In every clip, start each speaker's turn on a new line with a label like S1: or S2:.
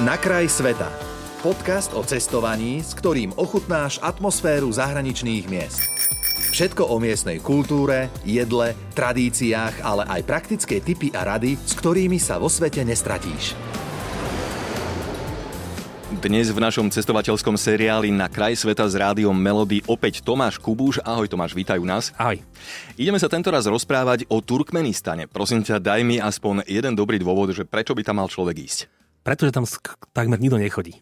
S1: Na kraj sveta. Podcast o cestovaní, s ktorým ochutnáš atmosféru zahraničných miest. Všetko o miestnej kultúre, jedle, tradíciách, ale aj praktické tipy a rady, s ktorými sa vo svete nestratíš.
S2: Dnes v našom cestovateľskom seriáli Na kraj sveta s rádiom Melody opäť Tomáš Kubúš. Ahoj Tomáš, vítajú nás.
S3: Ahoj.
S2: Ideme sa tento raz rozprávať o Turkmenistane. Prosím ťa, daj mi aspoň jeden dobrý dôvod, že prečo by tam mal človek ísť.
S3: Pretože tam takmer nikto nechodí.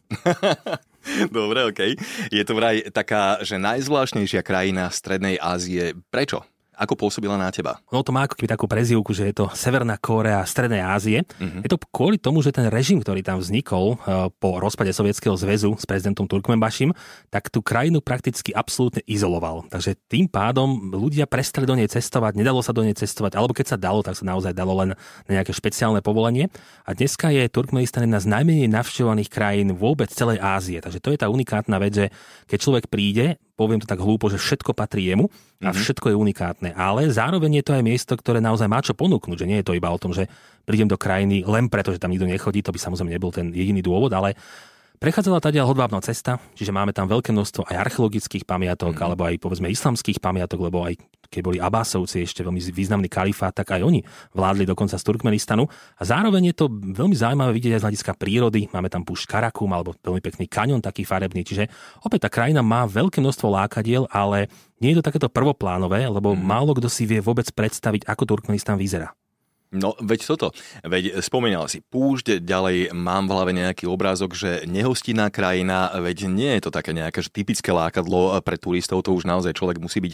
S2: Dobre. Okay. Je to vraj taká, že najzvláštnejšia krajina Strednej Ázie. Prečo? Ako pôsobila na teba?
S3: No to má ako keby takú prezivku, že je to Severná Kórea Strednej Ázie. Uh-huh. Je to kvôli tomu, že ten režim, ktorý tam vznikol uh, po rozpade Sovietskeho zväzu s prezidentom Turkmenbašim, tak tú krajinu prakticky absolútne izoloval. Takže tým pádom ľudia prestali do nej cestovať, nedalo sa do nej cestovať, alebo keď sa dalo, tak sa naozaj dalo len na nejaké špeciálne povolenie. A dneska je Turkmenistan jedna z najmenej navštevovaných krajín vôbec celej Ázie. Takže to je tá unikátna vec, že keď človek príde, poviem to tak hlúpo, že všetko patrí jemu a mhm. všetko je unikátne. Ale zároveň je to aj miesto, ktoré naozaj má čo ponúknuť, že nie je to iba o tom, že prídem do krajiny len preto, že tam nikto nechodí, to by samozrejme nebol ten jediný dôvod, ale Prechádzala tady hodvábna cesta, čiže máme tam veľké množstvo aj archeologických pamiatok, mm. alebo aj povedzme islamských pamiatok, lebo aj keď boli Abásovci ešte veľmi významný kalifát, tak aj oni vládli dokonca z Turkmenistanu. A zároveň je to veľmi zaujímavé vidieť aj z hľadiska prírody. Máme tam púšť Karakum alebo veľmi pekný kaňon taký farebný. Čiže opäť tá krajina má veľké množstvo lákadiel, ale nie je to takéto prvoplánové, lebo mm. málo kto si vie vôbec predstaviť, ako Turkmenistan vyzerá.
S2: No, veď toto. Veď spomínal si púšť, ďalej mám v hlave nejaký obrázok, že nehostinná krajina, veď nie je to také nejaké že typické lákadlo pre turistov, to už naozaj človek musí byť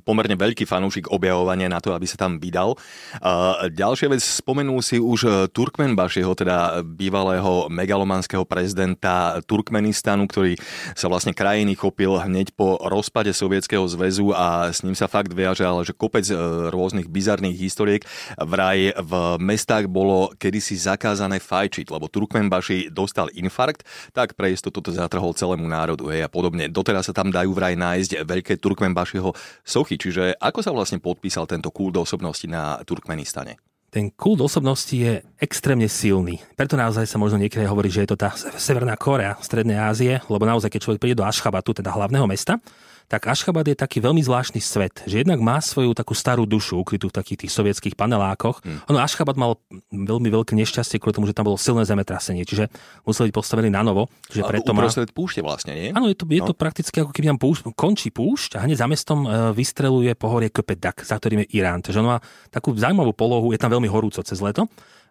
S2: pomerne veľký fanúšik objavovania na to, aby sa tam vydal. A ďalšia vec, spomenul si už Turkmenbašieho, teda bývalého megalomanského prezidenta Turkmenistanu, ktorý sa vlastne krajiny chopil hneď po rozpade Sovietskeho zväzu a s ním sa fakt viaže, ale že kopec e, rôznych bizarných historiek vraj v mestách bolo kedysi zakázané fajčiť, lebo Turkmenbaši dostal infarkt, tak pre istotu to zatrhol celému národu hej, a podobne. Doteraz sa tam dajú vraj nájsť veľké Turkmenbašiho sochy, čiže ako sa vlastne podpísal tento kult osobnosti na Turkmenistane?
S3: ten kult osobnosti je extrémne silný. Preto naozaj sa možno niekedy hovorí, že je to tá Severná Korea Strednej Ázie, lebo naozaj, keď človek príde do Ašchabatu, teda hlavného mesta, tak Ašchabat je taký veľmi zvláštny svet, že jednak má svoju takú starú dušu ukrytú v takých tých sovietských panelákoch. Hmm. Ono Ašchabat mal veľmi veľké nešťastie kvôli tomu, že tam bolo silné zemetrasenie, čiže museli byť postavený na novo. Čiže
S2: a
S3: preto
S2: má... púšte vlastne, nie?
S3: Áno, je to, je no. to prakticky ako keby tam púšť, končí púšť a hneď za mestom e, vystreluje pohorie Köpedak, za ktorým je Irán. Takže on má takú zaujímavú polohu, je tam veľmi horúco cez leto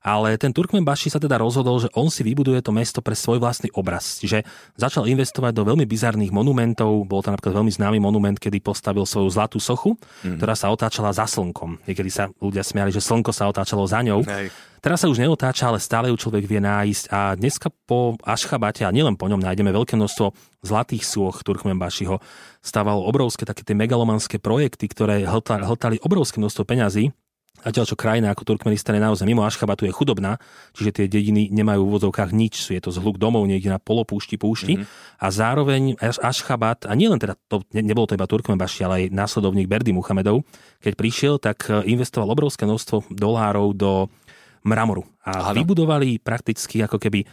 S3: ale ten Turkmenbaši sa teda rozhodol, že on si vybuduje to mesto pre svoj vlastný obraz. Čiže začal investovať do veľmi bizarných monumentov. Bol to napríklad veľmi známy monument, kedy postavil svoju zlatú sochu, mm-hmm. ktorá sa otáčala za slnkom. Niekedy sa ľudia smiali, že slnko sa otáčalo za ňou. Hej. Teraz sa už neotáča, ale stále ju človek vie nájsť a dneska po Ašchabate a nielen po ňom nájdeme veľké množstvo zlatých sôch Turkmenbašiho. Stával obrovské také tie megalomanské projekty, ktoré hltali obrovské množstvo peňazí Zatiaľ, čo krajina ako Turkmenistan je naozaj mimo Ašchabatu je chudobná, čiže tie dediny nemajú v úvodzovkách nič, je to zhluk domov niekde na polopúšti, púšti. Mm-hmm. A zároveň Ašchabat, a nielen teda, to, ne, nebolo to iba Turkmenbaši, ale aj následovník Berdy Muhamedov, keď prišiel, tak e, investoval obrovské množstvo dolárov do mramoru. A Aha. vybudovali prakticky ako keby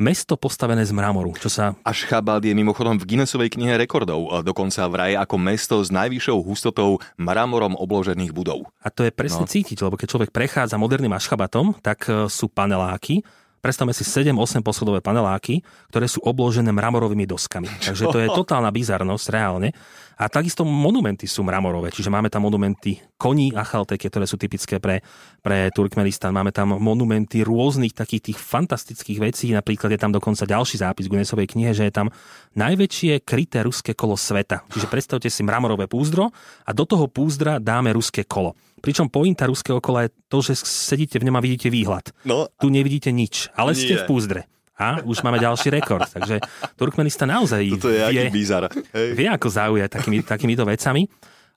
S3: mesto postavené z mramoru, čo sa...
S2: Ašchabad je mimochodom v Guinnessovej knihe rekordov, dokonca vraj ako mesto s najvyššou hustotou mramorom obložených budov.
S3: A to je presne no. cítiť, lebo keď človek prechádza moderným Ašchabatom, tak e, sú paneláky, Predstavme si 7-8 poschodové paneláky, ktoré sú obložené mramorovými doskami. Takže to je totálna bizarnosť reálne. A takisto monumenty sú mramorové, čiže máme tam monumenty koní a chalteky, ktoré sú typické pre, pre Turkmenistan. Máme tam monumenty rôznych takých tých fantastických vecí. Napríklad je tam dokonca ďalší zápis v Guinnessovej knihe, že je tam najväčšie kryté ruské kolo sveta. Čiže predstavte si mramorové púzdro a do toho púzdra dáme ruské kolo. Pričom pointa ruského kola je to, že sedíte v ňom a vidíte výhľad. No, tu nevidíte nič, ale nie. ste v púzdre. A už máme ďalší rekord. Takže Turkmenistan naozaj
S2: Toto je vie, bizar.
S3: Hej. vie ako zaujať takými, takýmito vecami.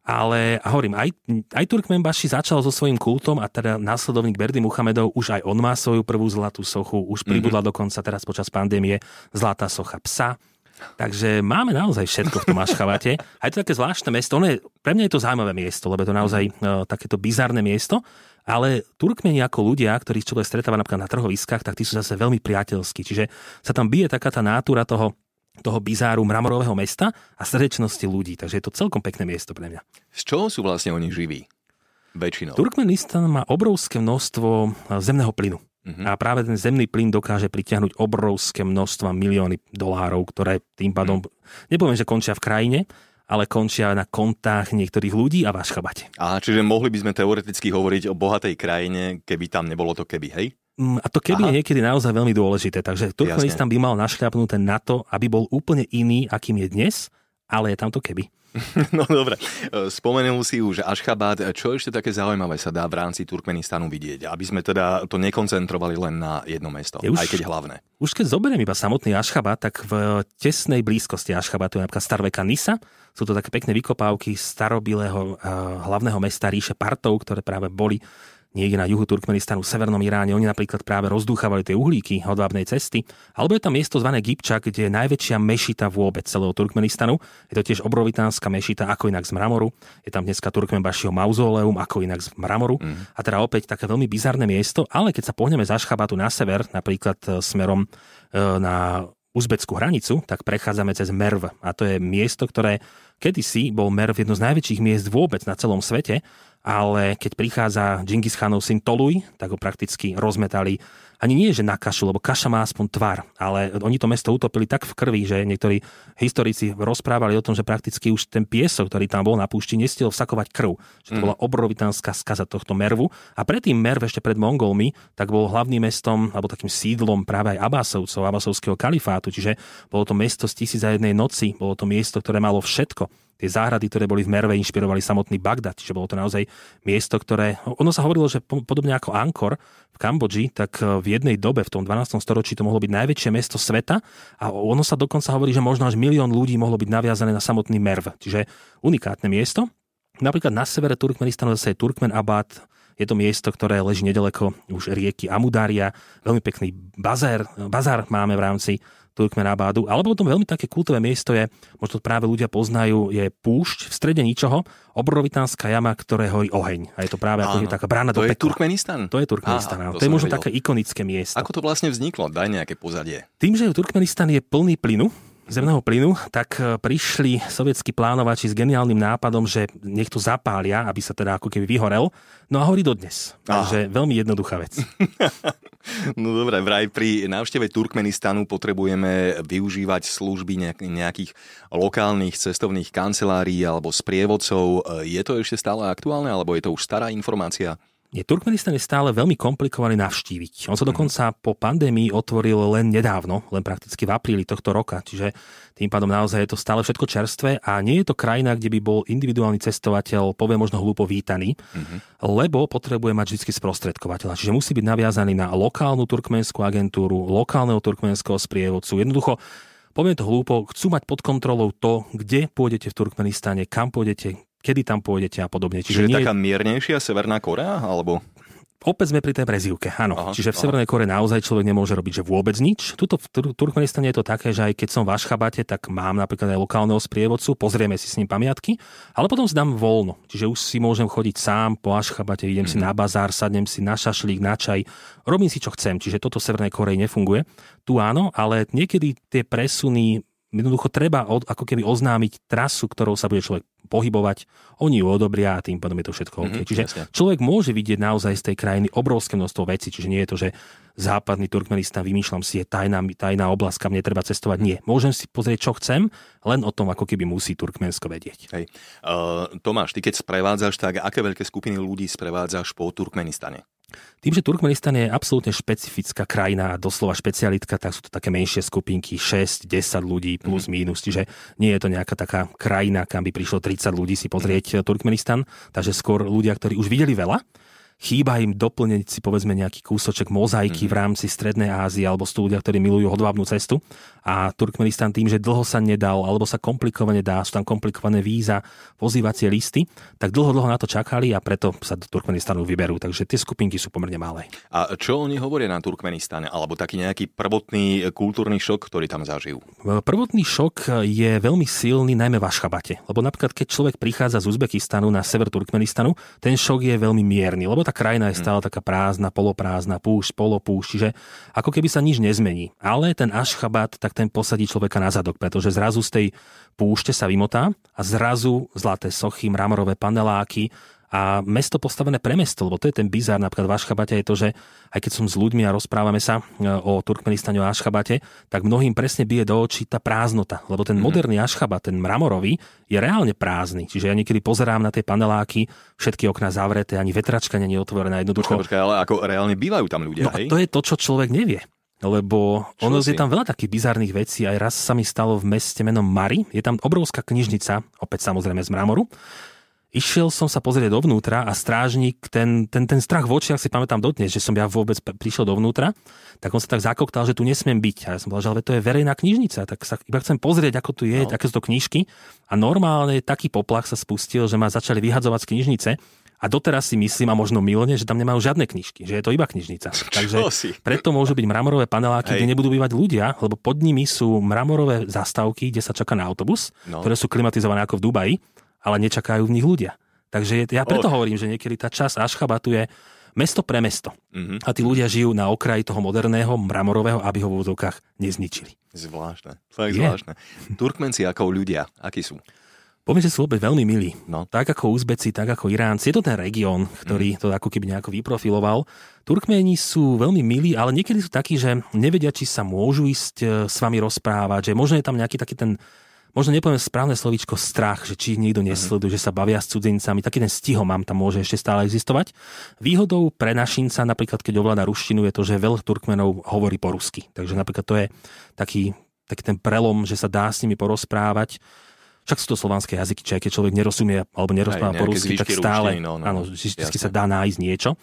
S3: Ale a hovorím, aj, aj Turkmenbaši začal so svojím kultom a teda následovník Berdy Muhamedov už aj on má svoju prvú zlatú sochu, už pribudla mm-hmm. dokonca teraz počas pandémie zlatá socha psa. Takže máme naozaj všetko v tom Ašchabate. A je to také zvláštne mesto. Ono je, pre mňa je to zaujímavé miesto, lebo je to naozaj uh, takéto bizarné miesto ale Turkmeni ako ľudia, ktorých človek stretáva napríklad na trhoviskách, tak tí sú zase veľmi priateľskí. Čiže sa tam bije taká tá nátura toho, toho bizáru mramorového mesta a srdečnosti ľudí. Takže je to celkom pekné miesto pre mňa.
S2: Z čoho sú vlastne oni živí? Väčšinou.
S3: Turkmenistan má obrovské množstvo zemného plynu. Uh-huh. A práve ten zemný plyn dokáže pritiahnuť obrovské množstva milióny dolárov, ktoré tým pádom, uh-huh. nepoviem, že končia v krajine, ale končia na kontách niektorých ľudí a v Ašchabate.
S2: A čiže mohli by sme teoreticky hovoriť o bohatej krajine, keby tam nebolo to keby, hej?
S3: Mm, a to keby Aha. je niekedy naozaj veľmi dôležité. Takže Turkmenistan by mal našľapnúť na to, aby bol úplne iný, akým je dnes, ale je tam to keby.
S2: No dobre, spomenul si už Ašchabad. Čo ešte také zaujímavé sa dá v rámci Turkmenistanu vidieť? Aby sme teda to nekoncentrovali len na jedno mesto, je už, aj keď hlavné.
S3: Už keď zoberiem iba samotný Ašchabad, tak v tesnej blízkosti Ašchabadu je napríklad starveka Nisa. Sú to také pekné vykopávky starobilého uh, hlavného mesta ríše Partov, ktoré práve boli niekde na juhu Turkmenistanu, v severnom Iráne. Oni napríklad práve rozdúchavali tie uhlíky hodvábnej cesty. Alebo je tam miesto zvané Gipčak, kde je najväčšia mešita vôbec celého Turkmenistanu. Je to tiež obrovitánska mešita, ako inak z mramoru. Je tam dneska Turkmenbašieho mauzóleum, ako inak z mramoru. Mm. A teda opäť také veľmi bizarné miesto, ale keď sa pohneme z Ašchabatu na sever, napríklad e, smerom e, na uzbeckú hranicu, tak prechádzame cez Merv. A to je miesto, ktoré kedysi bol Merv jedno z najväčších miest vôbec na celom svete ale keď prichádza Džingis Khanov syn Toluj, tak ho prakticky rozmetali ani nie, že na kašu, lebo kaša má aspoň tvar, ale oni to mesto utopili tak v krvi, že niektorí historici rozprávali o tom, že prakticky už ten piesok, ktorý tam bol na púšti, nestiel vsakovať krv. Že to mm. bola obrovitánska skaza tohto Mervu. A predtým Merv ešte pred Mongolmi, tak bol hlavným mestom, alebo takým sídlom práve aj Abasovcov, Abasovského kalifátu. Čiže bolo to mesto z tisíc a jednej noci, bolo to miesto, ktoré malo všetko tie záhrady, ktoré boli v Merve, inšpirovali samotný Bagdad, čiže bolo to naozaj miesto, ktoré... Ono sa hovorilo, že podobne ako Angkor v Kambodži, tak v jednej dobe, v tom 12. storočí, to mohlo byť najväčšie mesto sveta a ono sa dokonca hovorí, že možno až milión ľudí mohlo byť naviazané na samotný Merv, čiže unikátne miesto. Napríklad na severe Turkmenistanu zase je Turkmen Abad, je to miesto, ktoré leží nedaleko už rieky Amudária, veľmi pekný bazár, bazár máme v rámci Turkmenabádu. Alebo potom veľmi také kultové miesto je, možno práve ľudia poznajú, je púšť v strede ničoho, obrovitánska jama, ktoré horí oheň. A je to práve ako je taká brána
S2: to
S3: do
S2: je Turkmenistan?
S3: To je Turkmenistan. Aha, to, to je možno také ikonické miesto.
S2: Ako to vlastne vzniklo? Daj nejaké pozadie.
S3: Tým, že Turkmenistan je plný plynu, zemného plynu, tak e, prišli sovietskí plánovači s geniálnym nápadom, že nech to zapália, aby sa teda ako keby vyhorel. No a horí dodnes. Takže veľmi jednoduchá vec.
S2: no dobré, vraj pri návšteve Turkmenistanu potrebujeme využívať služby nejakých lokálnych cestovných kancelárií alebo sprievodcov. Je to ešte stále aktuálne, alebo je to už stará informácia?
S3: Nie, Turkmenistan je stále veľmi komplikovaný navštíviť. On sa dokonca po pandémii otvoril len nedávno, len prakticky v apríli tohto roka, čiže tým pádom naozaj je to stále všetko čerstvé a nie je to krajina, kde by bol individuálny cestovateľ, povie možno hlúpo vítaný, mm-hmm. lebo potrebuje mať vždy sprostredkovateľa. Čiže musí byť naviazaný na lokálnu turkmenskú agentúru, lokálneho turkmenského sprievodcu. Jednoducho poviem to hlúpo, chcú mať pod kontrolou to, kde pôjdete v Turkmenistane, kam pôjdete, kedy tam pôjdete a podobne.
S2: Čiže, Čiže nie... taká miernejšia Severná Korea, alebo?
S3: Opäť sme pri tej prezivke, áno. Aha, Čiže v Severnej Kore naozaj človek nemôže robiť že vôbec nič. Tuto v Tur- Turkmenistane je to také, že aj keď som v Ašchabate, tak mám napríklad aj lokálneho sprievodcu, pozrieme si s ním pamiatky, ale potom si dám voľno. Čiže už si môžem chodiť sám po Ašchabate, idem mm-hmm. si mhm. na bazár, sadnem si na šašlík, na čaj, robím si čo chcem. Čiže toto v Severnej Koreji nefunguje. Tu áno, ale niekedy tie presuny jednoducho treba od, ako keby oznámiť trasu, ktorou sa bude človek pohybovať, oni ju odobria a tým pádom je to všetko OK. Mm-hmm, čiže jasne. človek môže vidieť naozaj z tej krajiny obrovské množstvo vecí, čiže nie je to, že západný Turkmenistan, vymýšľam si, je tajná, tajná oblasť, kam netreba cestovať. Nie. Môžem si pozrieť, čo chcem, len o tom, ako keby musí Turkmensko vedieť.
S2: Hej. Uh, Tomáš, ty keď sprevádzaš, tak aké veľké skupiny ľudí sprevádzaš po Turkmenistane?
S3: Tým, že Turkmenistan je absolútne špecifická krajina a doslova špecialitka, tak sú to také menšie skupinky, 6, 10 ľudí plus mm. mínus, čiže nie je to nejaká taká krajina, kam by prišlo 30 ľudí si pozrieť mm. Turkmenistan, takže skôr ľudia, ktorí už videli veľa, chýba im doplniť si povedzme nejaký kúsoček mozaiky mm. v rámci Strednej Ázie alebo sú ľudia, ktorí milujú hodvábnu cestu a Turkmenistan tým, že dlho sa nedal alebo sa komplikovane dá, sú tam komplikované víza, pozývacie listy, tak dlho, dlho na to čakali a preto sa do Turkmenistanu vyberú. Takže tie skupinky sú pomerne malé.
S2: A čo oni hovoria na Turkmenistane? Alebo taký nejaký prvotný kultúrny šok, ktorý tam zažijú?
S3: Prvotný šok je veľmi silný najmä v Ašchabate. Lebo napríklad, keď človek prichádza z Uzbekistanu na sever Turkmenistanu, ten šok je veľmi mierny. Lebo tá krajina je stále taká prázdna, poloprázdna, púšť, polopúšť, čiže ako keby sa nič nezmení. Ale ten Ašchabat, tak ten posadí človeka na zadok, pretože zrazu z tej púšte sa vymotá a zrazu zlaté sochy, mramorové paneláky, a mesto postavené pre mesto, lebo to je ten bizár, napríklad v Ašchabate je to, že aj keď som s ľuďmi a rozprávame sa e, o Turkmenistane o Ašchabate, tak mnohým presne bije do očí tá prázdnota, lebo ten mm-hmm. moderný Ašchabat, ten mramorový, je reálne prázdny. Čiže ja niekedy pozerám na tie paneláky, všetky okná zavreté, ani vetračka nie je otvorená jednoducho.
S2: Počkaj, ale ako reálne bývajú tam ľudia,
S3: no
S2: hej?
S3: A to je to, čo človek nevie lebo Čo ono si? je tam veľa takých bizarných vecí. Aj raz sa mi stalo v meste menom Mari. Je tam obrovská knižnica, opäť samozrejme z mramoru. Išiel som sa pozrieť dovnútra a strážnik, ten, ten, ten strach v očiach si pamätám dodnes, že som ja vôbec prišiel dovnútra, tak on sa tak zakoktal, že tu nesmiem byť. A ja som povedal, že ale to je verejná knižnica, tak sa iba chcem pozrieť, ako tu je, no. aké sú to knižky. A normálne taký poplach sa spustil, že ma začali vyhadzovať z knižnice. A doteraz si myslím, a možno milne, že tam nemajú žiadne knižky, že je to iba knižnica. Takže preto môžu byť mramorové paneláky, Hej. kde nebudú bývať ľudia, lebo pod nimi sú mramorové zastávky, kde sa čaká na autobus, no. ktoré sú klimatizované ako v Dubaji ale nečakajú v nich ľudia. Takže ja preto oh. hovorím, že niekedy tá časť Ašchabatu je mesto pre mesto. Mm-hmm. A tí ľudia žijú na okraji toho moderného mramorového, aby ho v úvodzovkách nezničili.
S2: Zvláštne. Fakt zvláštne. Turkmenci ako ľudia, akí sú?
S3: Poviem, že sú opäť veľmi milí. No. Tak ako Uzbeci, tak ako Iránci. Je to ten región, ktorý mm. to ako keby nejako vyprofiloval. Turkmeni sú veľmi milí, ale niekedy sú takí, že nevedia, či sa môžu ísť e, s vami rozprávať, že možno je tam nejaký taký ten možno nepoviem správne slovíčko strach, že či ich niekto nesleduje, uh-huh. že sa bavia s cudzincami, taký ten stihom mám tam môže ešte stále existovať. Výhodou pre našinca, napríklad keď ovláda ruštinu, je to, že veľa Turkmenov hovorí po rusky. Takže napríklad to je taký, taký ten prelom, že sa dá s nimi porozprávať. Však sú to slovanské jazyky, aj keď človek nerozumie alebo nerozpráva po rusky, tak stále no, no, áno, vždy sa dá nájsť niečo.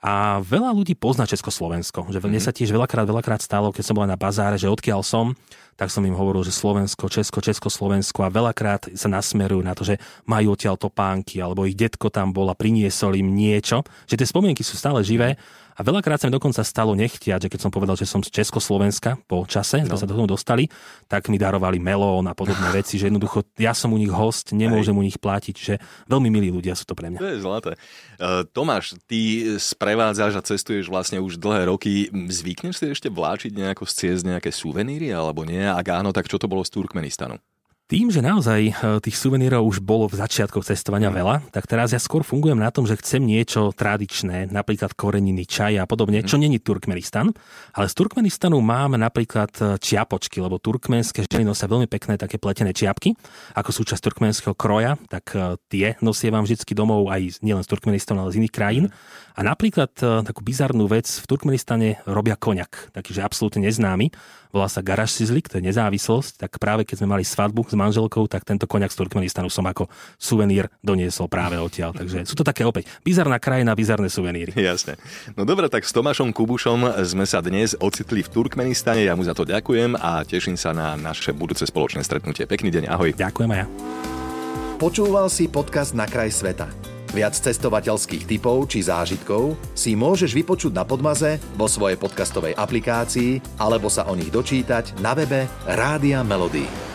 S3: A veľa ľudí pozná Československo. Že mm-hmm. sa tiež veľakrát, veľakrát stalo, keď som bola na bazáre, že odkiaľ som, tak som im hovoril, že Slovensko, Česko, Československo a veľakrát sa nasmerujú na to, že majú odtiaľ topánky, alebo ich detko tam bol a priniesol im niečo. Že tie spomienky sú stále živé a veľakrát sa mi dokonca stalo nechtiať, že keď som povedal, že som z Československa po čase, no. sme sa do toho dostali, tak mi darovali melón a podobné veci, že jednoducho ja som u nich host, nemôžem Aj. u nich platiť, že veľmi milí ľudia sú to pre mňa.
S2: To je zlaté. Uh, Tomáš, ty sprevádzaš a cestuješ vlastne už dlhé roky. Zvykneš si ešte vláčiť nejako z ciest nejaké suveníry alebo nie? Ak áno, tak čo to bolo z Turkmenistanu?
S3: Tým, že naozaj e, tých suvenírov už bolo v začiatkoch cestovania mm. veľa, tak teraz ja skôr fungujem na tom, že chcem niečo tradičné, napríklad koreniny, čaj a podobne, mm. čo není Turkmenistan. Ale z Turkmenistanu máme napríklad e, čiapočky, lebo turkmenské ženy nosia veľmi pekné také pletené čiapky, ako súčasť turkmenského kroja, tak e, tie nosievam vždy domov aj nielen z Turkmenistanu, ale z iných krajín. Mm. A napríklad takú bizarnú vec v Turkmenistane robia koniak, taký, že absolútne neznámy volá sa Garaž Sizlik, to je nezávislosť, tak práve keď sme mali svadbu manželkou, tak tento koniak z Turkmenistanu som ako suvenír doniesol práve odtiaľ. Takže sú to také opäť bizarná krajina, bizarné suveníry.
S2: Jasne. No dobre, tak s Tomášom Kubušom sme sa dnes ocitli v Turkmenistane. Ja mu za to ďakujem a teším sa na naše budúce spoločné stretnutie. Pekný deň, ahoj.
S3: Ďakujem aj ja.
S1: Počúval si podcast Na kraj sveta. Viac cestovateľských typov či zážitkov si môžeš vypočuť na Podmaze vo svojej podcastovej aplikácii alebo sa o nich dočítať na webe Rádia Melody.